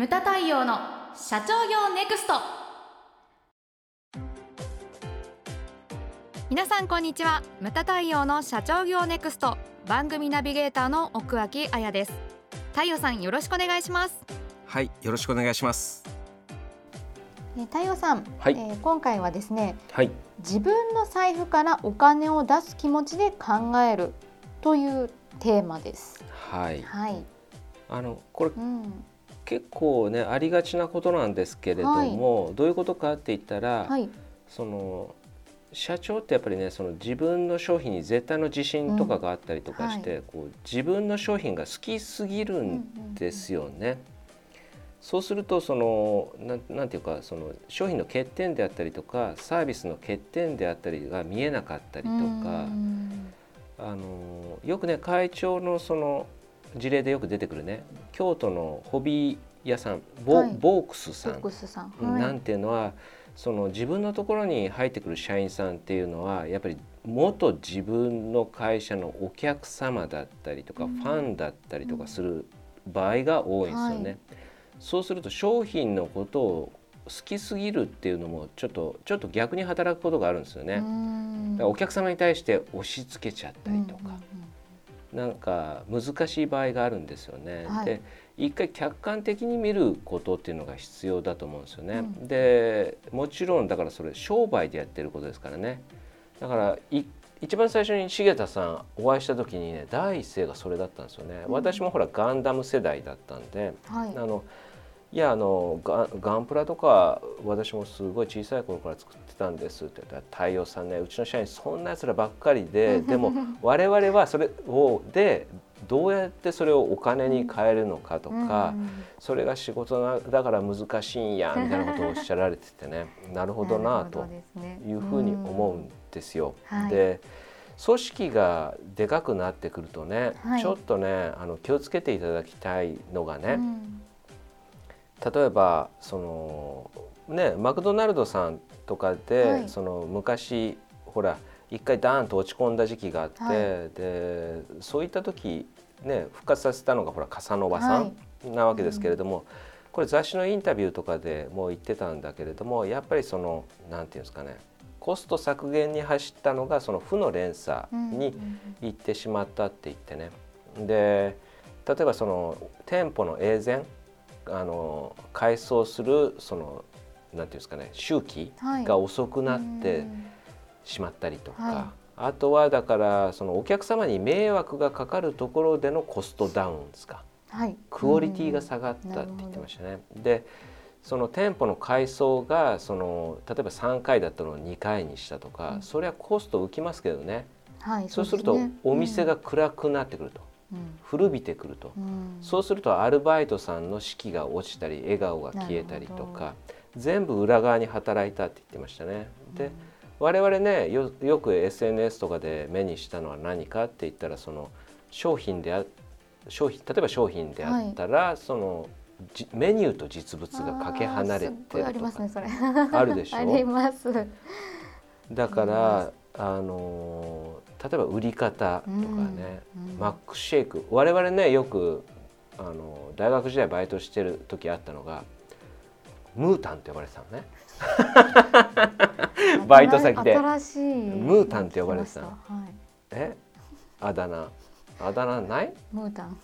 ムタ太陽の社長業ネクスト。皆さんこんにちは。ムタ太陽の社長業ネクスト。番組ナビゲーターの奥脇彩です。太陽さんよろしくお願いします。はいよろしくお願いします。え太陽さん、はい。えー今回はですねはい。自分の財布からお金を出す気持ちで考えるというテーマです。はい。はい。あのこれうん。結構ねありがちなことなんですけれども、どういうことかって言ったら、はい。その社長ってやっぱりねその自分の商品に絶対の自信とかがあったりとかして、こう自分の商品が好きすぎるんですよね。そうするとそのなんなんていうかその商品の欠点であったりとかサービスの欠点であったりが見えなかったりとか、うんあのよくね会長のその事例でよく出てくるね京都のホビー屋さんボ,、はいボークスさんボックスさん。なはい。んていうのはその自分のところに入ってくる社員さんっていうのはやっぱり元自分の会社のお客様だったりとか、うんファンだったりとかする場合が多いんですよね。はいそうすると商品のことを好きすぎるっていうのもちょっとちょっと逆に働くことがあるんですよね。うんだからお客様に対して押し付けちゃったりとか、うんなんか難しい場合があるんですよね。はいで一回客観的に見ることっていうのが必要だと思うんですよね。うんでもちろんだからそれ商売でやってることですからね。だからい一番最初に重田さんお会いした時にね第一声がそれだったんですよね。うん私もほらガンダム世代だったんで、うんはい。あのいやあのガガンプラとか私もすごい小さい頃から作ってたんですって言ったら太陽さんねうちの社員そんなやつらばっかりででも 我々はそれをでどうやってそれをお金に変えるのかとか、うん。それが仕事なだから難しいんやみたいなことをおっしゃられててね。なるほどなというふうに思うんですよ。うんはい。で組織がでかくなってくるとね、はい。ちょっとねあの気をつけていただきたいのがね、うん例えばそのねマクドナルドさんとかで、はい。その昔ほら一回ダーンと落ち込んだ時期があって、はい。でそういった時ね復活させたのがほらカサノバさんなわけですけれども、これ雑誌のインタビューとかでもう言ってたんだけれどもやっぱりそのなんていうんですかねコスト削減に走ったのがその負の連鎖に行ってしまったって言ってね。で例えばその店舗の永全あの改装するそのなんていうんですかね周期はい。が遅くなってうんしまったりとか、はあとはだからそのお客様に迷惑がかかるところでのコストダウンですか。はい。クオリティが下がったって言ってましたね。でその店舗の改装がその例えば3回だったのを2回にしたとか、うん。それはコスト浮きますけどね。はい。そうするとお店が暗くなってくると、うん古びてくると、うん。そうするとアルバイトさんの士気が落ちたり笑顔が消えたりとか全部裏側に働いたって言ってましたね。で我々ねよよく SNS とかで目にしたのは何かって言ったらその商品であ商品例えば商品であったら、そのじメニューと実物がかけ離れてるとか。りますねそれ。あるでし ありょます。だからあのー例えば売り方とかね、うんマックシェイク。我々ねよくあの大学時代バイトしてる時あったのがムータンって呼ばれてたのね。バイト先で。ムータンって呼ばれてたの。はい。え？あだ名。あだ名ない？ムータン。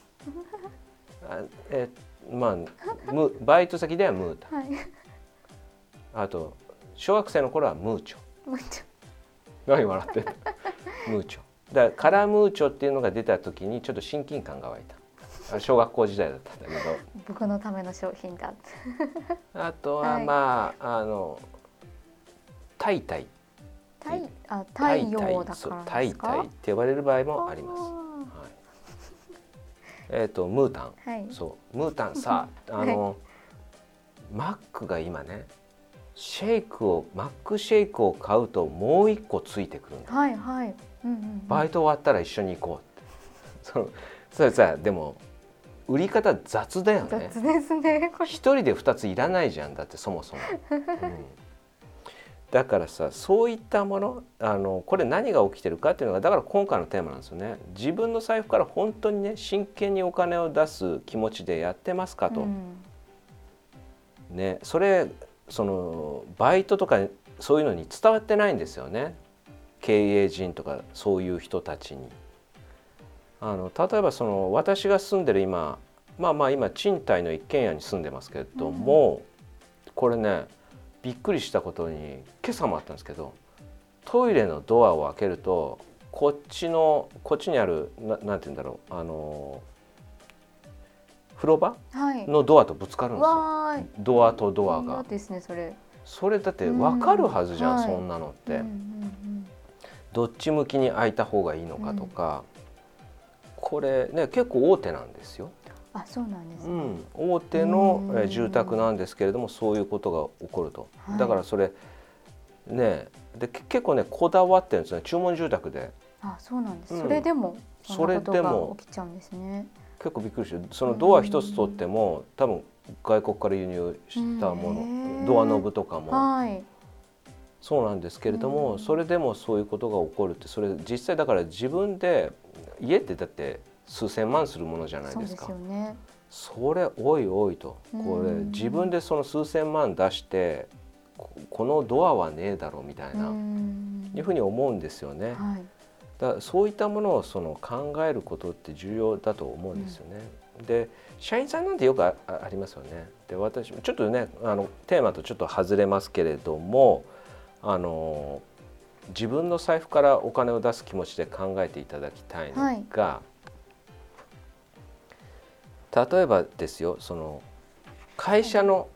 あえまあムバイト先ではムータン。はい。あと小学生の頃はムーチョ。ムーチ何笑ってんの？ムーチョだからカラムーチョっていうのが出た時にちょっと親近感が湧いたあ小学校時代だったんだけどョ。僕のための商品だ。あとははいまあ、あのタイタイ太あ太タイタ陽だからタイ。タイって呼ばれる場合もあります。はい、えっ、とムータン、あーはい。そうムータンさ あの、マックが今ねシェイクをマックシェイクを買うともう一個ついてくるんだ、はいはい。うんうんうん。バイト終わったら一緒に行こうって。それさでも売り方雑だよね。雑ですね。一人で二ついらないじゃんだってそもそも、うん。だからさそういったものあのこれ何が起きてるかっていうのがだから今回のテーマなんですよね。自分の財布から本当にね真剣にお金を出す気持ちでやってますかと、うん。ねそれそのバイトとかそういうのに伝わってないんですよね経営陣とかそういう人たちに。あの例えばその私が住んでる今まあまあ今賃貸の一軒家に住んでますけれども、これねびっくりしたことに今朝もあったんですけどトイレのドアを開けるとこっちのこっちにあるななんて言うんだろうあの風呂場はい。のドアとぶつかるんですよ。ドアとドアが嫌ですねそれ。それだって分かるはずじゃん、うんはいそんなのって、うんうんどっち向きに開いた方がいいのかとか、これね結構大手なんですよ、うん。あそうなんですね。うん、大手の住宅なんですけれどもそういうことが起こると、はい。だからそれねでけ結構ねこだわってるんですね。注文住宅で。あそうなんです。うん。それでもそれでも。が起きちゃうんですね。結構びっくりしてそのドア一つ取っても多分外国から輸入したものドアノブとかもはい。そうなんですけれども、うんそれでもそういうことが起こるってそれ実際だから自分で家ってだって数千万するものじゃないそうですか。よね。それおいおいとこれうん自分でその数千万出してここのドアはねえだろうみたいな、うんいうふうに思うんですよね。はい。だそういったものをその考えることって重要だと思うんですよね。で社員さんなんてよくありますよね。で私ちょっとねあのテーマとちょっと外れますけれどもあの自分の財布からお金を出す気持ちで考えていただきたいのが、例えばですよその会社の、はい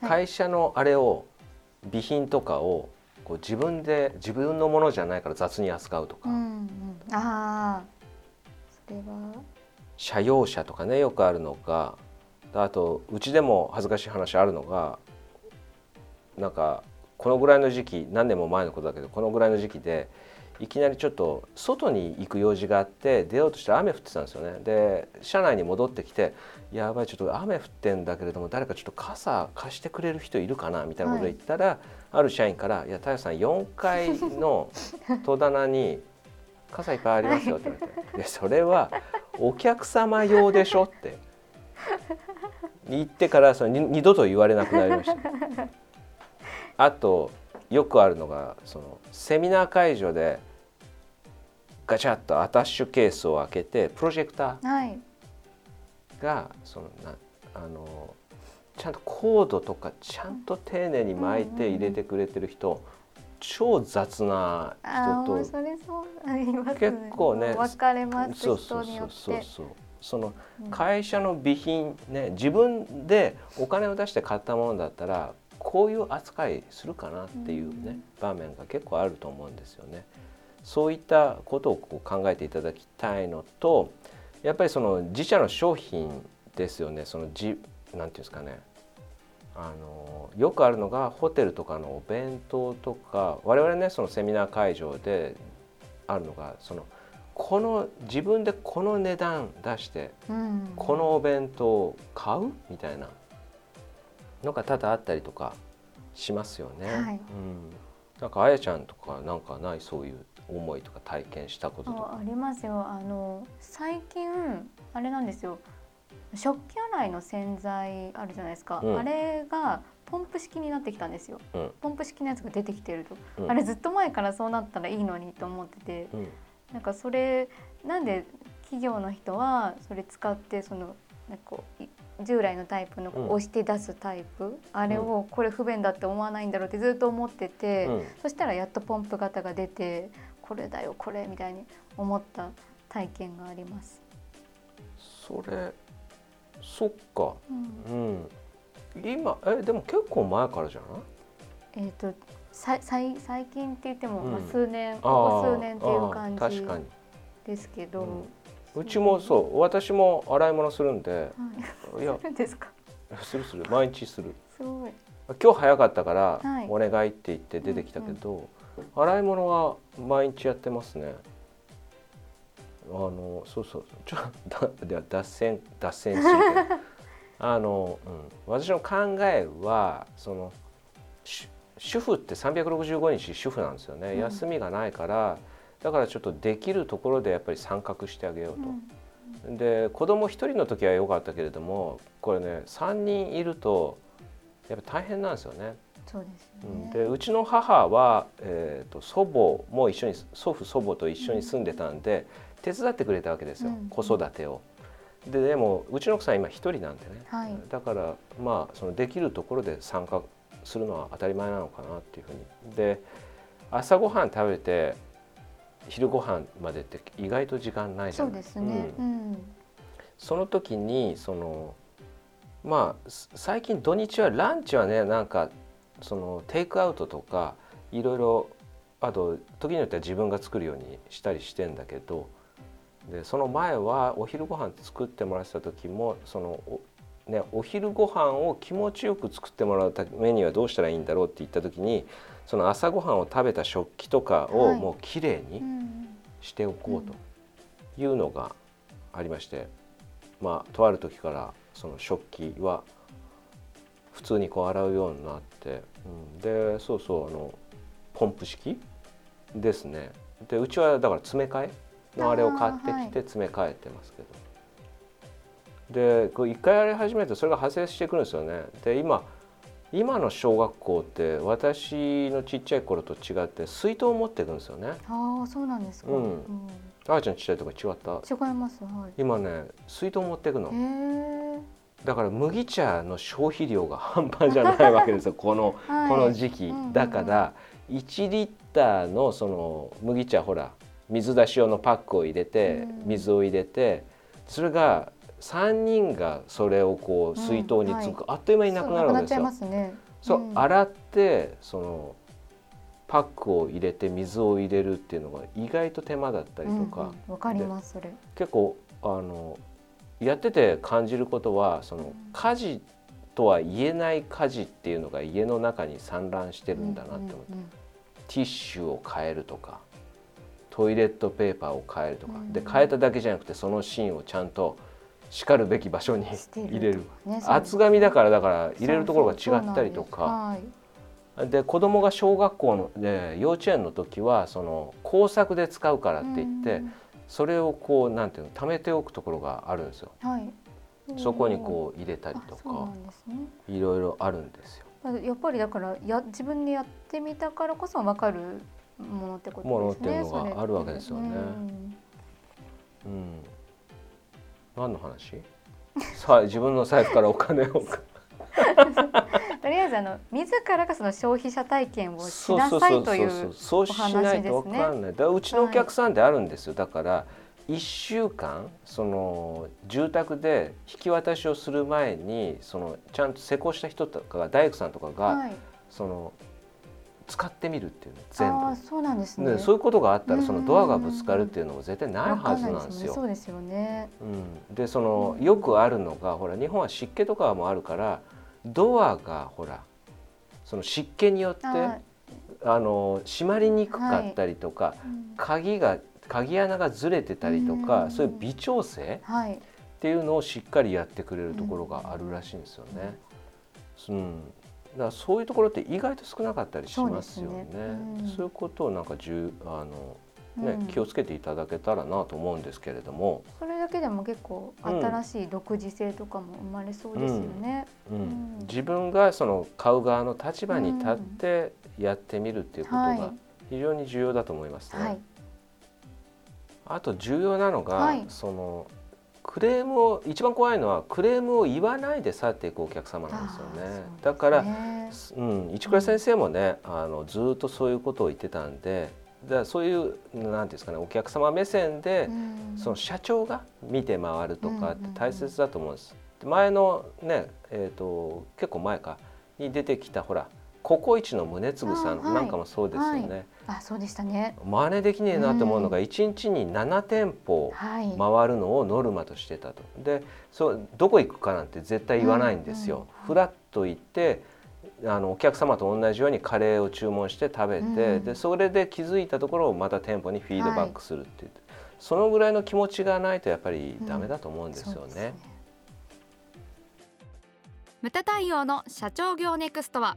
会社のあれを備品とかをこう自分で自分のものじゃないから雑に扱うとか、うんうん。ああ。それは。社用車とかねよくあるのがあとうちでも恥ずかしい話あるのがなんかこのぐらいの時期何年も前のことだけどこのぐらいの時期でいきなりちょっと外に行く用事があって出ようとしたら雨降ってたんですよねで車内に戻ってきて「やばいちょっと雨降ってんだけれども誰かちょっと傘貸してくれる人いるかな?」みたいなことを言ったら、ある社員から「いや太陽さん4階の戸棚に傘いっぱいありますよ」って言われて「でそれはお客様用でしょ」って言ってからその二度と言われなくなりました。あとよくあるのがそのセミナー会場でガチャッとアタッシュケースを開けてプロジェクタはい。ーがそのなあのちゃんとコードとかちゃんと丁寧に巻いて入れてくれてる人、超雑な人と。結構ね分かれますそうそう人によって。そうそうそうそのうん会社の備品ね自分でお金を出して買ったものだったらこういう扱いするかなっていうね、うん場面が結構あると思うんですよね。そういったことをこう考えていただきたいのとやっぱりその自社の商品ですよねそのじなんていうんですかねあのよくあるのがホテルとかのお弁当とか我々ねそのセミナー会場であるのがそのこの自分でこの値段出してうん。このお弁当を買うみたいなのが多々あったりとかしますよね。はい。うん、なんかあやちゃんとかなんかないそういう思いとか体験したこととか？ああ。りますよ。あの最近あれなんですよ。食器洗いの洗剤あるじゃないですか、うん。あれがポンプ式になってきたんですよ。うん。ポンプ式のやつが出てきてると、うん。あれずっと前からそうなったらいいのにと思ってて。うん。なんかそれなんで企業の人はそれ使ってそのなんか従来のタイプの押して出すタイプ、あれをこれ不便だって思わないんだろうってずっと思ってて、うんそしたらやっとポンプ型が出てこれだよこれみたいに思った体験があります。それそっか。うんうん。今えでも結構前からじゃない？えっ、とさ最最近って言っても、うんまあ、数年こあこー数年っていう感じ。ですけど、うちもそう私も洗い物するんではい。やい、るんですか？するする毎日する。すごい。今日早かったからはい。お願いって言って出てきたけど、洗い物は毎日やってますね。あのそうそう。ちょっと脱線脱線するけど。あの、うん、私の考えはその主主婦って365日主婦なんですよね、うん。休みがないからだからちょっとできるところでやっぱり参画してあげようと。うんで子供一人の時は良かったけれどもこれね3人いるとやっぱ大変なんですよね。そうですね。んでうちの母は、えー、と祖母も一緒に祖父祖母と一緒に住んでたんで、手伝ってくれたわけですよ、うん子育てを。ででもうちの奥さん今一人なんでね、はいだからまあそのできるところで参加するのは当たり前なのかなっていうふうに。で朝ごはん食べて昼ご飯までって意外と時間ないじゃないですね。ううんん。その時にそのまあす最近土日はランチはねなんかそのテイクアウトとかいろいろあと時によっては自分が作るようにしたりしてんだけどでその前はお昼ご飯作ってもらってた時もそのお,、ね、お昼ご飯を気持ちよく作ってもらうためにはどうしたらいいんだろうって言った時にその朝ごはんを食べた食器とかをはい。もうきれいにうん。しておこうというのがありまして、まあとある時からその食器は普通にこう洗うようになって、うん、でそうそうあのポンプ式ですね。でうちはだから詰め替えのあれを買ってきて詰め替えてますけど、でこう一回やり始めるとそれが派生してくるんですよね。で今今の小学校って私のちっちゃい頃と違って水筒を持っていくんですよね。ああ、そうなんですか。うん。あーちゃんちっちゃいとこ違った？違います。は今ね水筒持っていくの。だから麦茶の消費量が半端じゃないわけですよ。このはい。この時期。うんうん。うんだから1リッターのその麦茶ほら水出し用のパックを入れてうん。水を入れてそれが3人がそれをこう水筒につく、あっという間になくなるわけですよ。そうね。そう、うん。洗ってそのパックを入れて水を入れるっていうのが意外と手間だったりとか、うんうんわかりますそれ。結構あのやってて感じることはそのうん。家事とは言えない家事っていうのが家の中に散乱してるんだなって思って、うんうんティッシュを変えるとかトイレットペーパーを変えるとか、うんで変えただけじゃなくてその芯をちゃんとしかるべき場所に入れるね厚紙だからだから入れるところが違ったりとか。で子供が小学校ので幼稚園の時はその工作で使うからって言って、それをこうなんていうの貯めておくところがあるんですよ。うんはい。そこにこう入れたりとかね。いろいろあるんですよ。やっぱりだからや自分でやってみたからこそわかるものってことですね。ものっていうのがあるわけですよねうんうん。何の話？さあ自分の財布からお金を とりあえずあの自らがその消費者体験をしなさいというそうしないとわかんない。だからうちのお客さんであるんですよ。だから1週間その住宅で引き渡しをする前にそのちゃんと施工した人とかが大工さんとかが、はい。その使ってみるっていうの全部。そうなんですね。ね、そういうことがあったらそのうんドアがぶつかるっていうのも絶対ないはずなんですよ。わかんないですもんねうん、でそのよくあるのがほら日本は湿気とかもあるからドアがほらその湿気によって。あの閉まりにくかったりとか、はいうん鍵が鍵穴がずれてたりとか、うんそういう微調整はい。っていうのをしっかりやってくれるところがあるらしいんですよね。うん、だからそういうところって意外と少なかったりしますよね。そうね。うん。いうことをなんかじゅあのね、うん。気をつけていただけたらなと思うんですけれども、それだけでも結構新しい独自性とかも生まれそうですよね。うん。うん。自分がその買う側の立場に立ってやってみるっていうことはい。が非常に重要だと思いますね。はい。あと重要なのが、はい。そのクレームを一番怖いのはクレームを言わないで去っていくお客様なんですよね。だから、うん、市倉先生もね、あのずっとそういうことを言ってたんでだそういうなんていうんですかねお客様目線で、うんその社長が見て回るとかって大切だと思うんです。で前のね、えー、と結構前かに出てきたほらココイチの宗次さんなんかもそうですよね。あ、そうでしたね。真似できねえなと思うのが1日に7店舗はい。回るのをノルマとしてたと。でそうどこ行くかなんて絶対言わないんですよ。うんフラッと行ってあのお客様と同じようにカレーを注文して食べて、うんでそれで気づいたところをまた店舗にフィードバックするって言って、そのぐらいの気持ちがないとやっぱりダメだと思うんですよそうね。ムタ対応の社長業ネクストは